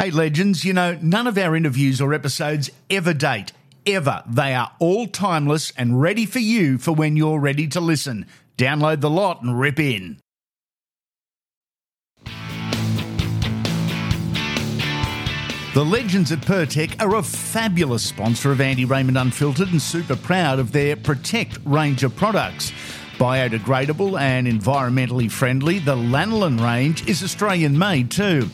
Hey, legends, you know, none of our interviews or episodes ever date. Ever. They are all timeless and ready for you for when you're ready to listen. Download the lot and rip in. The legends at Pertec are a fabulous sponsor of Andy Raymond Unfiltered and super proud of their Protect range of products. Biodegradable and environmentally friendly, the Lanolin range is Australian made too.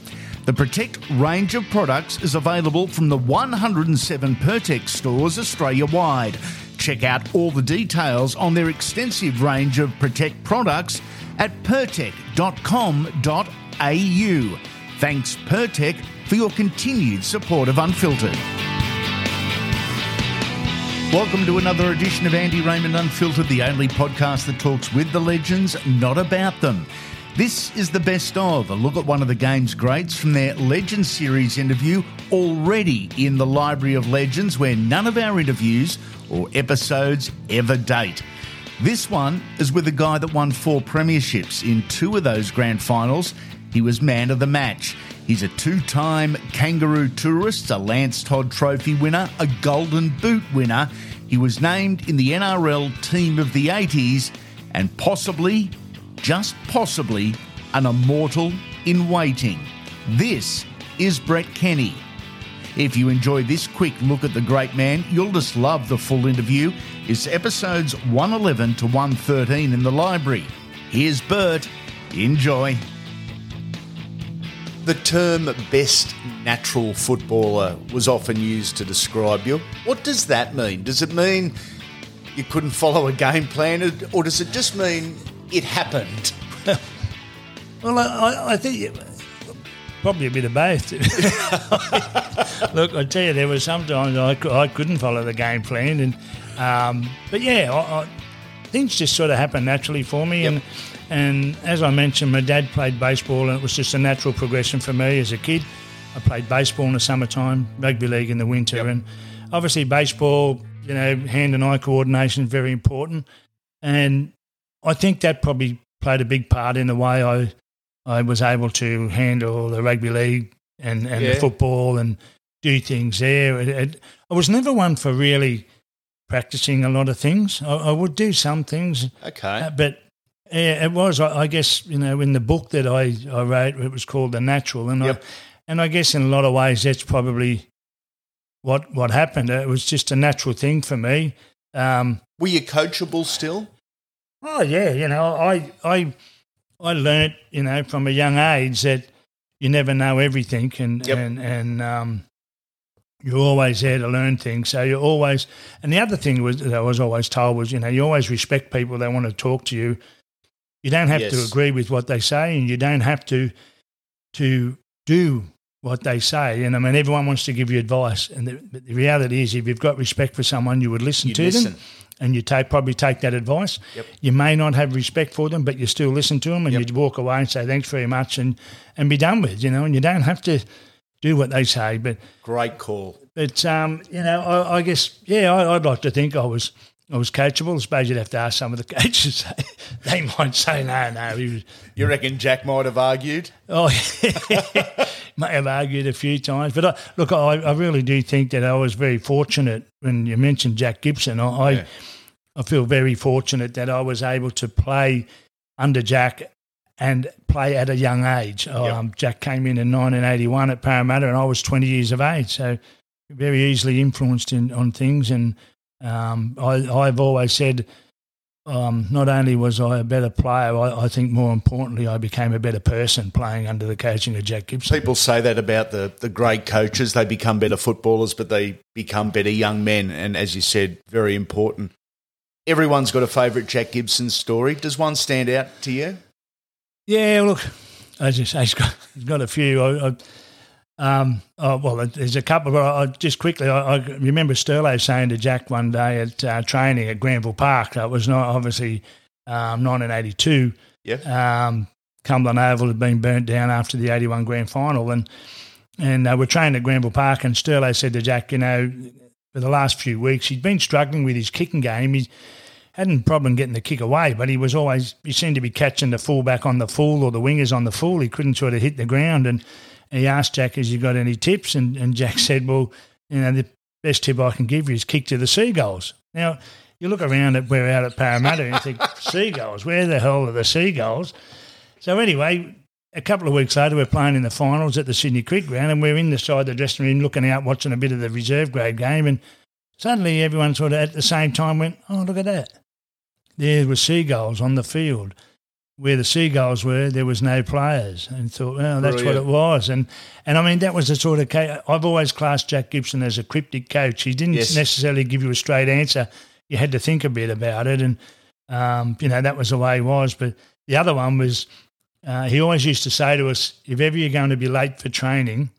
The Protect range of products is available from the 107 Pertec stores Australia wide. Check out all the details on their extensive range of Protect products at pertec.com.au. Thanks, Pertec, for your continued support of Unfiltered. Welcome to another edition of Andy Raymond Unfiltered, the only podcast that talks with the legends, not about them. This is the best of a look at one of the game's greats from their Legends series interview, already in the Library of Legends, where none of our interviews or episodes ever date. This one is with a guy that won four premierships in two of those grand finals. He was man of the match. He's a two time kangaroo tourist, a Lance Todd Trophy winner, a Golden Boot winner. He was named in the NRL Team of the 80s and possibly, just possibly, an immortal in waiting. This is Brett Kenny. If you enjoy this quick look at the great man, you'll just love the full interview. It's episodes 111 to 113 in the library. Here's Bert. Enjoy. The term best natural footballer was often used to describe you. What does that mean? Does it mean you couldn't follow a game plan, or does it just mean it happened? Well, I, I think probably a bit of both. Look, I tell you, there were sometimes I, I couldn't follow the game plan, and um, but yeah, I, I, things just sort of happened naturally for me, and and as I mentioned, my dad played baseball, and it was just a natural progression for me as a kid. I played baseball in the summertime, rugby league in the winter, and obviously baseball, you know, hand and eye coordination is very important, and I think that probably played a big part in the way I I was able to handle the rugby league and, and Yeah. the football and do things there. It, it, I was never one for really practicing a lot of things. I, I would do some things, Okay. uh, but yeah, it was, I, I guess, you know, in the book that I, I wrote, it was called The Natural. And, Yep. I, and I guess in a lot of ways, that's probably what, what happened. It was just a natural thing for me. Um, Were you coachable still? Oh yeah, you know, I I I learnt, you know, from a young age that you never know everything, and Yep. and and um, you're always there to learn things. So you're always, and the other thing was that I was always told was, you know, you always respect people that want to talk to you. You don't have to agree with what they say, and you don't have to to do what they say. And I mean, everyone wants to give you advice, and the, but the reality is, if you've got respect for someone, you would listen You'd to listen. them, and you take probably take that advice. Yep. You may not have respect for them, but you still listen to them, and Yep. you walk away and say thanks very much, and and be done with. You know, and you don't have to do what they say, but Great call. but um, you know, I, I guess yeah, I, I'd like to think I was I was coachable. I suppose you'd have to ask some of the coaches. they might say no, no. Was, You reckon Jack might have argued? oh, may have argued a few times, but I, look, I, I really do think that I was very fortunate when you mentioned Jack Gibson. I, Yeah. I feel very fortunate that I was able to play under Jack and play at a young age. Um, Jack came in in 1981 at Parramatta, and I was 20 years of age, so very easily influenced in, on things. And um, I, I've always said, um, not only was I a better player, I, I think more importantly, I became a better person playing under the coaching of Jack Gibson. People say that about the, the great coaches. They become better footballers, but they become better young men. And as you said, very important. Everyone's got a favourite Jack Gibson story. Does one stand out to you? Yeah, look, as you say, he's got, he's got a few. I, I, um, oh, well, there's a couple, but I, I, just quickly, I, I remember Sterlo saying to Jack one day at uh, training at Granville Park, that was not obviously um, 1982. Yep. Um, Cumberland Oval had been burnt down after the 81 grand final, and and uh, we're training at Granville Park, and Sterlo said to Jack, you know, for the last few weeks, he'd been struggling with his kicking game. He hadn't problem getting the kick away, but he was always he seemed to be catching the fullback on the full or the wingers on the full. He couldn't sort of hit the ground, and And he asked Jack, "Has you got any tips?" And, and Jack said, "Well, you know, the best tip I can give you is kick to the seagulls." Now, you look around at we're out at Parramatta and you think, seagulls, where the hell are the seagulls? So anyway, a couple of weeks later, we're playing in the finals at the Sydney Cricket Ground, and we're in the side of the dressing room looking out, watching a bit of the reserve grade game, and suddenly everyone sort of at the same time went, "Oh, look at that! There were seagulls on the field." Where the seagulls were, there was no players, and thought, "Well, that's Brilliant. what it was." And and I mean, that was the sort of case. I've always classed Jack Gibson as a cryptic coach. He didn't yes. necessarily give you a straight answer. You had to think a bit about it, and um, you know that was the way he was. But the other one was uh, he always used to say to us, if ever you're going to be late for training,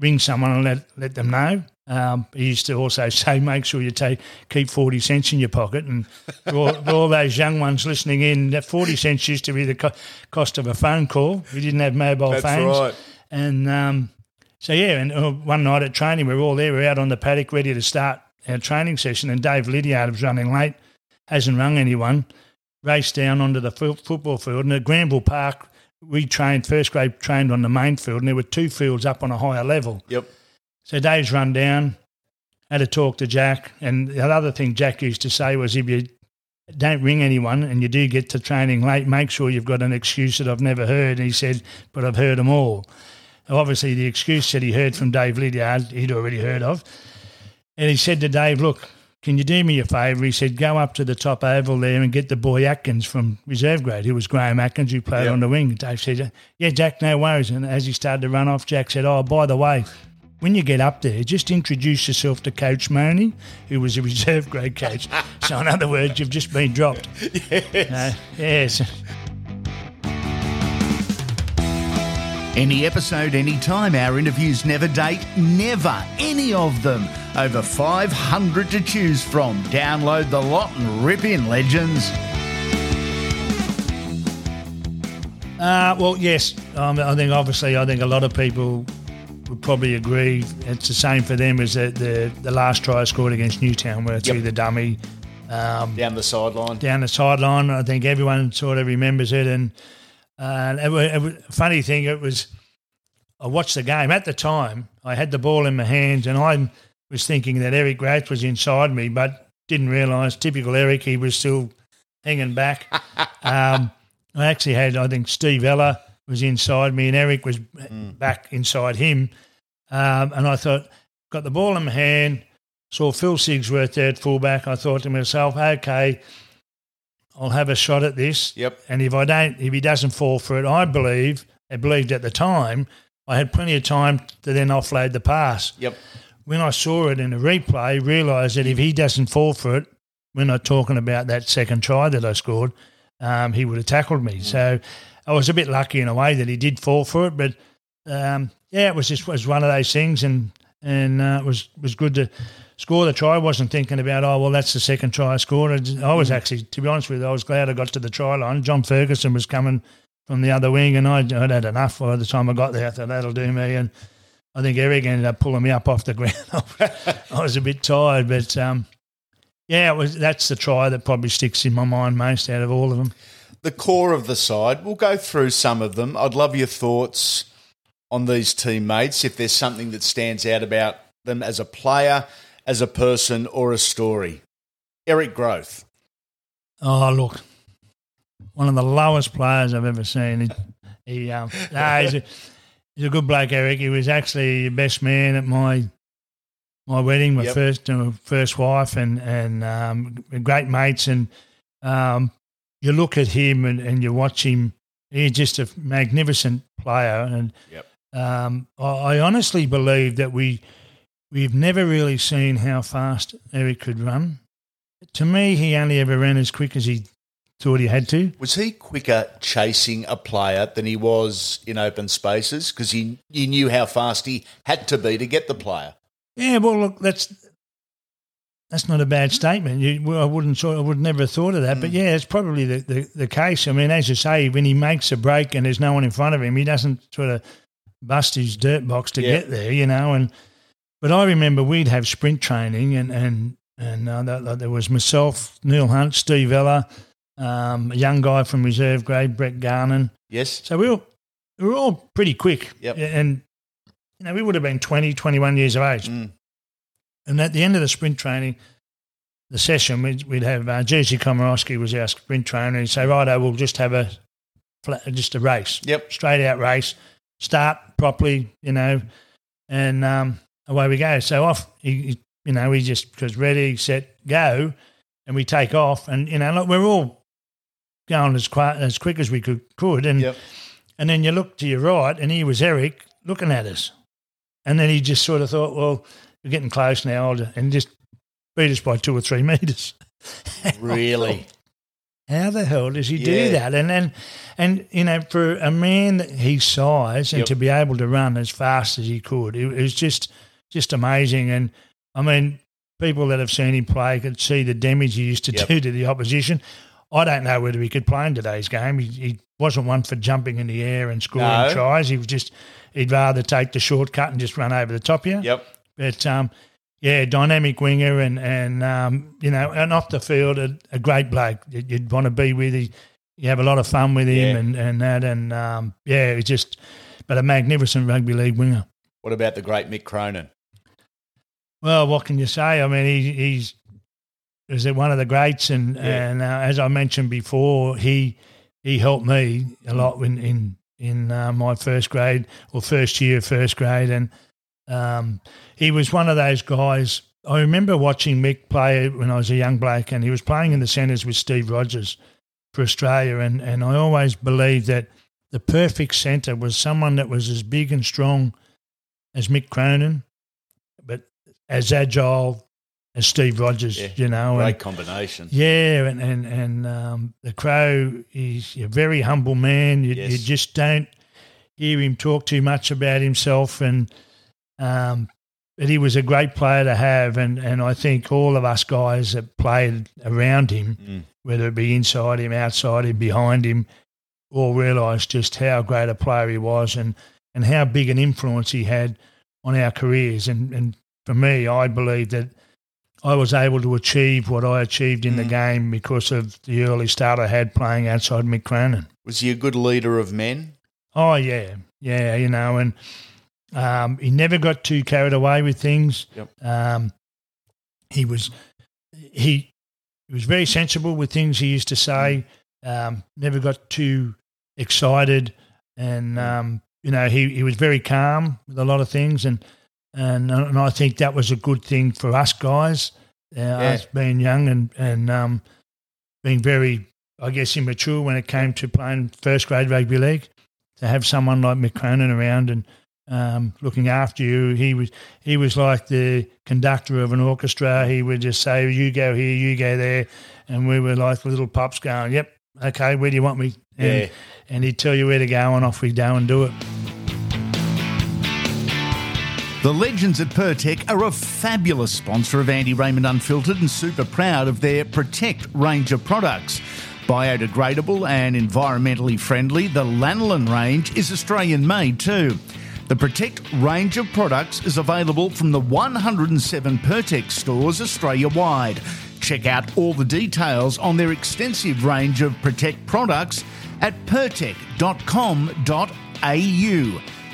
ring someone and let, let them know. Um, he used to also say, make sure you take keep 40 cents in your pocket. And for all, for all those young ones listening in, that 40 cents used to be the co- cost of a phone call. We didn't have mobile That's phones. Right. And um, so, yeah, and uh, one night at training, we were all there. We are out on the paddock ready to start our training session. And Dave Liddiard was running late, hasn't rung anyone, raced down onto the f- football field. And at Granville Park, we trained first grade trained on the main field, and there were two fields up on a higher level. Yep. So Dave's run down, had a talk to Jack, and the other thing Jack used to say was, if you don't ring anyone and you do get to training late, make sure you've got an excuse that I've never heard. And he said, but I've heard them all. Obviously, the excuse that he heard from Dave Liddiard, he'd already heard of. And he said to Dave, look, can you do me a favour? He said, go up to the top oval there and get the boy Atkins from reserve grade, who was Graham Atkins, who played yep. on the wing. Dave said, yeah, Jack, no worries. And as he started to run off, Jack said, oh, by the way, when you get up there, just introduce yourself to Coach Money, who was a reserve grade coach. so, in other words, you've just been dropped. Yes. Uh, yes. Any episode, anytime. Our interviews never date, never. Any of them. Over 500 to choose from. Download the lot and rip in, legends. Uh, well, yes. Um, I think obviously, I think a lot of people would probably agree. It's the same for them as the the, the last try I scored against Newtown, where it's yep. the dummy um, down the sideline. Down the sideline. I think everyone sort of remembers it, and uh, it, it, it, funny thing, it was I watched the game at the time. I had the ball in my hands, and I was thinking that Eric Grothe was inside me, but didn't realise. Typical Eric, he was still hanging back. um, I actually had, I think, Steve Ella was inside me, and Eric was mm. back inside him. Um, and I thought, got the ball in my hand, saw Phil Sigsworth there at fullback. I thought to myself, okay, I'll have a shot at this. Yep. And if I don't, if he doesn't fall for it, I believe, I believed at the time, I had plenty of time to then offload the pass. Yep. When I saw it in a replay, realised that if he doesn't fall for it, we're not talking about that second try that I scored, um, he would have tackled me. Mm. So I was a bit lucky in a way that he did fall for it, but um, yeah, it was just was one of those things, and and uh, it was was good to score the try. I wasn't thinking about, oh, well, that's the second try I scored. I was mm. actually, to be honest with you, I was glad I got to the try line. John Ferguson was coming from the other wing, and I'd, I'd had enough by the time I got there. I thought, that'll do me. And I think Eric ended up pulling me up off the ground. I was a bit tired, but um, yeah, was, that's the try that probably sticks in my mind most out of all of them. The core of the side, we'll go through some of them. I'd love your thoughts on these teammates, if there's something that stands out about them as a player – as a person or a story? Eric Grothe. Oh, look, one of the lowest players I've ever seen. He, he um, nah, he's, a, he's a good bloke, Eric. He was actually the best man at my my wedding, my yep. first uh, first wife, and and um, great mates. And um, you look at him and, and you watch him. He's just a magnificent player, and yep. um, I, I honestly believe that we We've never really seen how fast Eric could run. To me, he only ever ran as quick as he thought he had to. Was he quicker chasing a player than he was in open spaces because he, he knew how fast he had to be to get the player? Yeah, well, look, that's that's not a bad statement. You, well, I wouldn't, I would never have thought of that. Mm. But yeah, it's probably the, the, the, case. I mean, as you say, when he makes a break and there's no one in front of him, he doesn't sort of bust his dirt box to yeah. get there, you know. And but I remember we'd have sprint training, and and and uh, that, there was myself, Neil Hunt, Steve Ella, um, a young guy from reserve grade, Brett Garnon. Yes. So we were we were all pretty quick. Yep. And you know, we would have been 20, 21 years of age. Mm. And at the end of the sprint training, the session, we'd, we'd have uh, Jerzy Komorowski was our sprint trainer. He'd say, righto, we'll just have a flat, just a race. Yep. Straight out race. Start properly, you know, and um, away we go. So off, he, you know, we just goes ready, set, go, and we take off. And, you know, look, we're all going as, quick as quick as we could, could. And Yep. and then you look to your right, and here was Eric looking at us. And then he just sort of thought, well, we're getting close now, and just beat us by two or three metres. Really? How the hell does he Yeah. do that? And then, and you know, for a man that his size and Yep. to be able to run as fast as he could, it was just just amazing. And I mean, people that have seen him play could see the damage he used to Yep. do to the opposition. I don't know whether he could play in today's game. He, he wasn't one for jumping in the air and scoring No. tries. He was just he'd rather take the shortcut and just run over the top of you. Yep. But um, yeah, dynamic winger and and um, you know, and off the field, a, a great bloke. You'd, you'd want to be with. He, you have a lot of fun with him Yeah. and and that and um, yeah, it's just, but a magnificent rugby league winger. What about the great Mick Cronin? Well, what can you say? I mean, he, he's is it one of the greats, and Yeah. and uh, as I mentioned before, he he helped me a lot in in in uh, my first grade or first year of first grade, and um, he was one of those guys. I remember watching Mick play when I was a young bloke, and he was playing in the centres with Steve Rogers for Australia, and and I always believed that the perfect centre was someone that was as big and strong as Mick Cronin, as agile as Steve Rogers, Yeah, you know. Great And, combination. yeah, and and and um, the Crow is a very humble man. You, you just don't hear him talk too much about himself, and um, but he was a great player to have, and and I think all of us guys that played around him, Mm. whether it be inside him, outside him, behind him, all realised just how great a player he was, and and how big an influence he had on our careers, and and for me, I believe that. I was able to achieve what I achieved in the Mm. game because of the early start I had playing outside Mick Cronin. Was he a good leader of men? Oh yeah, yeah, you know, and um, he never got too carried away with things. Yep. Um, he was he he was very sensible with things he used to say. Um, never got too excited, and um, you know he, he was very calm with a lot of things, and and and I think that was a good thing for us guys, uh, us being young and and um, being very, I guess, immature when it came to playing first grade rugby league. To have someone like Mick Cronin around and um, looking after you, he was he was like the conductor of an orchestra. He would just say, "You go here, you go there," and we were like little pups going, "Yep, okay, where do you want me?" And, Yeah. and he'd tell you where to go, and off we go and do it. The legends at Pertec are a fabulous sponsor of Andy Raymond Unfiltered and super proud of their Protect range of products. Biodegradable and environmentally friendly, the Lanolin range is Australian made too. The Protect range of products is available from the 107 Pertec stores Australia wide. Check out all the details on their extensive range of Protect products at pertec.com.au.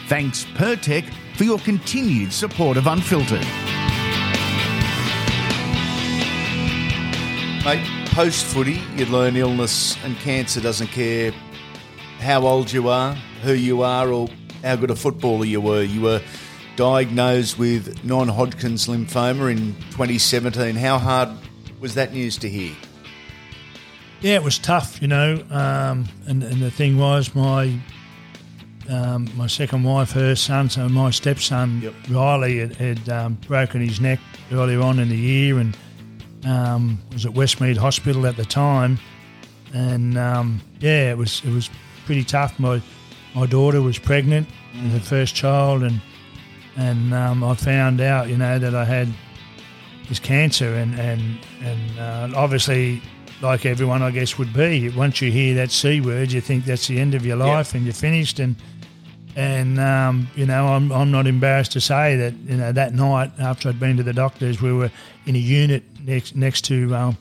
Thanks, Pertec, for your continued support of Unfiltered. Mate, post footy, you learn illness and cancer doesn't care how old you are, who you are, or how good a footballer you were. You were diagnosed with non Hodgkin's lymphoma in 2017. How hard was that news to hear? Yeah, it was tough, you know. Um, and, and the thing was, my um, my second wife, her son, so my stepson Yep. Riley, had, had um, broken his neck earlier on in the year, and um, was at Westmead Hospital at the time. And um, yeah, it was it was pretty tough. My my daughter was pregnant with her first child, and and um, I found out, you know, that I had this cancer, and and and uh, obviously, like everyone, I guess would be. Once you hear that c word, you think that's the end of your life, and you're finished. And and um, you know, I'm I'm not embarrassed to say that you know that night after I'd been to the doctors, we were in a unit next next to um,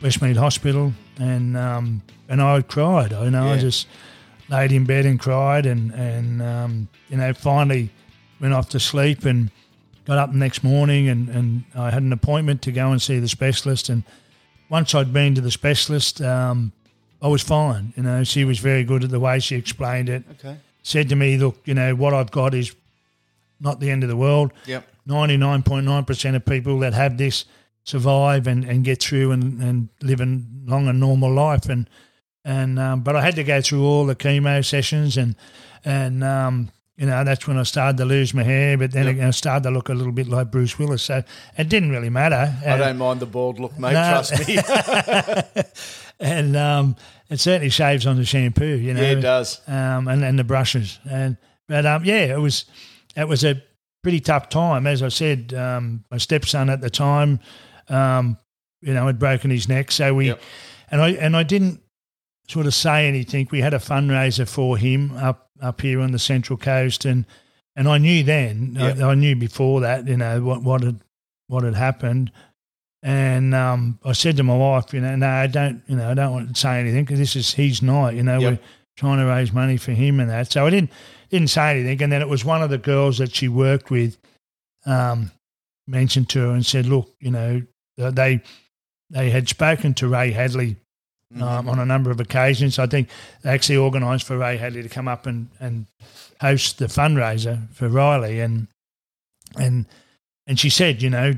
Westmead Hospital, and um, and I had cried. You know, I just laid in bed and cried, and and um, you know, finally went off to sleep and got up the next morning and, and I had an appointment to go and see the specialist. And once I'd been to the specialist, um, I was fine. You know, she was very good at the way she explained it. Okay. Said to me, look, you know, what I've got is not the end of the world. Yep. 99.9% of people that have this survive and, and get through and, and live a long and normal life. And, and um, but I had to go through all the chemo sessions and, and um, you know, that's when I started to lose my hair, but then Yep. I started to look a little bit like Bruce Willis. So it didn't really matter. I don't mind the bald look, mate. No. Trust me. and um, it certainly shaves on the shampoo, you know. yeah, it does. um, and and the brushes. And but um, yeah, it was it was a pretty tough time. As I said, um, my stepson at the time, um, you know, had broken his neck, so we Yep. and I and I didn't sort of say anything. We had a fundraiser for him up up here on the Central Coast, and and I knew then, Yep. I, I knew before that, you know, what what had what had happened. And um, I said to my wife, you know, no, I don't, you know, I don't want to say anything because this is his night. You know, Yep. we're trying to raise money for him and that. So I didn't didn't say anything. And then it was one of the girls that she worked with um, mentioned to her and said, look, you know, they they had spoken to Ray Hadley Mm-hmm. um, on a number of occasions. I think they actually organised for Ray Hadley to come up and, and host the fundraiser for Riley, and and and she said, you know,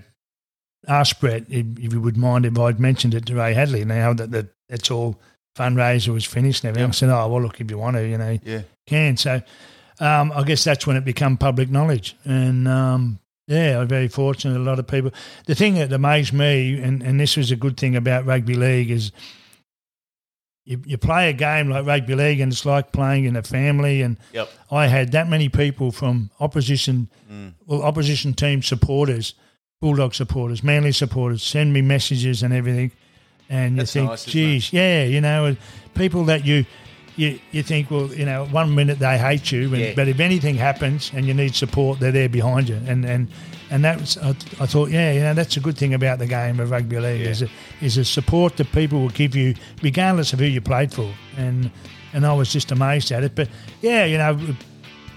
ask Brett if, if you would mind if I'd mentioned it to Ray Hadley now that the, that's all fundraiser was finished and everything. Yep. I said, oh well, look, if you want to, you know, Yeah. can. So um, I guess that's when it became public knowledge. And um, yeah, I'm very fortunate. A lot of people. The thing that amazed me, and, and this was a good thing about rugby league, is you, you play a game like rugby league, and it's like playing in a family. And Yep. I had that many people from opposition, Mm. well, opposition team supporters, Bulldog supporters, Manly supporters, send me messages and everything. And That's you think, nice, geez, yeah, you know, people that you, you, you think, well, you know, one minute they hate you, and, Yeah. but if anything happens and you need support, they're there behind you. And and and that was, I, I thought, yeah, you know, that's a good thing about the game of rugby league Yeah. is a, is a support that people will give you regardless of who you played for. And and I was just amazed at it. But yeah, you know,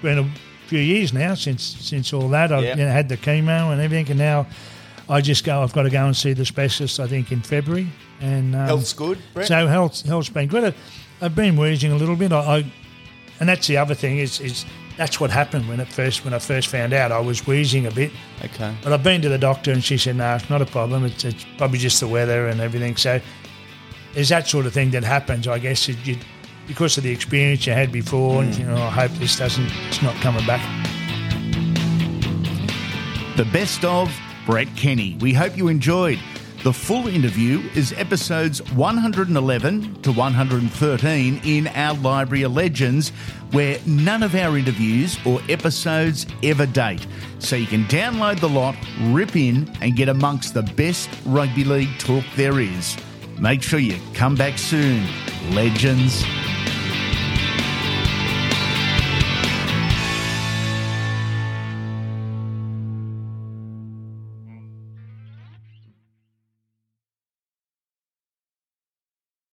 it's a few years now since since all that. I've Yeah. you know, had the chemo and everything, and now I just go. I've got to go and see the specialist. I think in February. And um, Health's good, Brett. so health health's been good. I- I've been wheezing a little bit. I, I and that's the other thing is is that's what happened when it first when I first found out. I was wheezing a bit, okay. but I've been to the doctor and she said, "No, it's not a problem. It's, it's probably just the weather and everything." So there's that sort of thing that happens. I guess you, because of the experience you had before, and you know, I hope this doesn't. It's not coming back. The best of Brett Kenny. We hope you enjoyed. The full interview is episodes 111 to 113 in our Library of Legends, where none of our interviews or episodes ever date. So you can download the lot, rip in, and get amongst the best rugby league talk there is. Make sure you come back soon, Legends.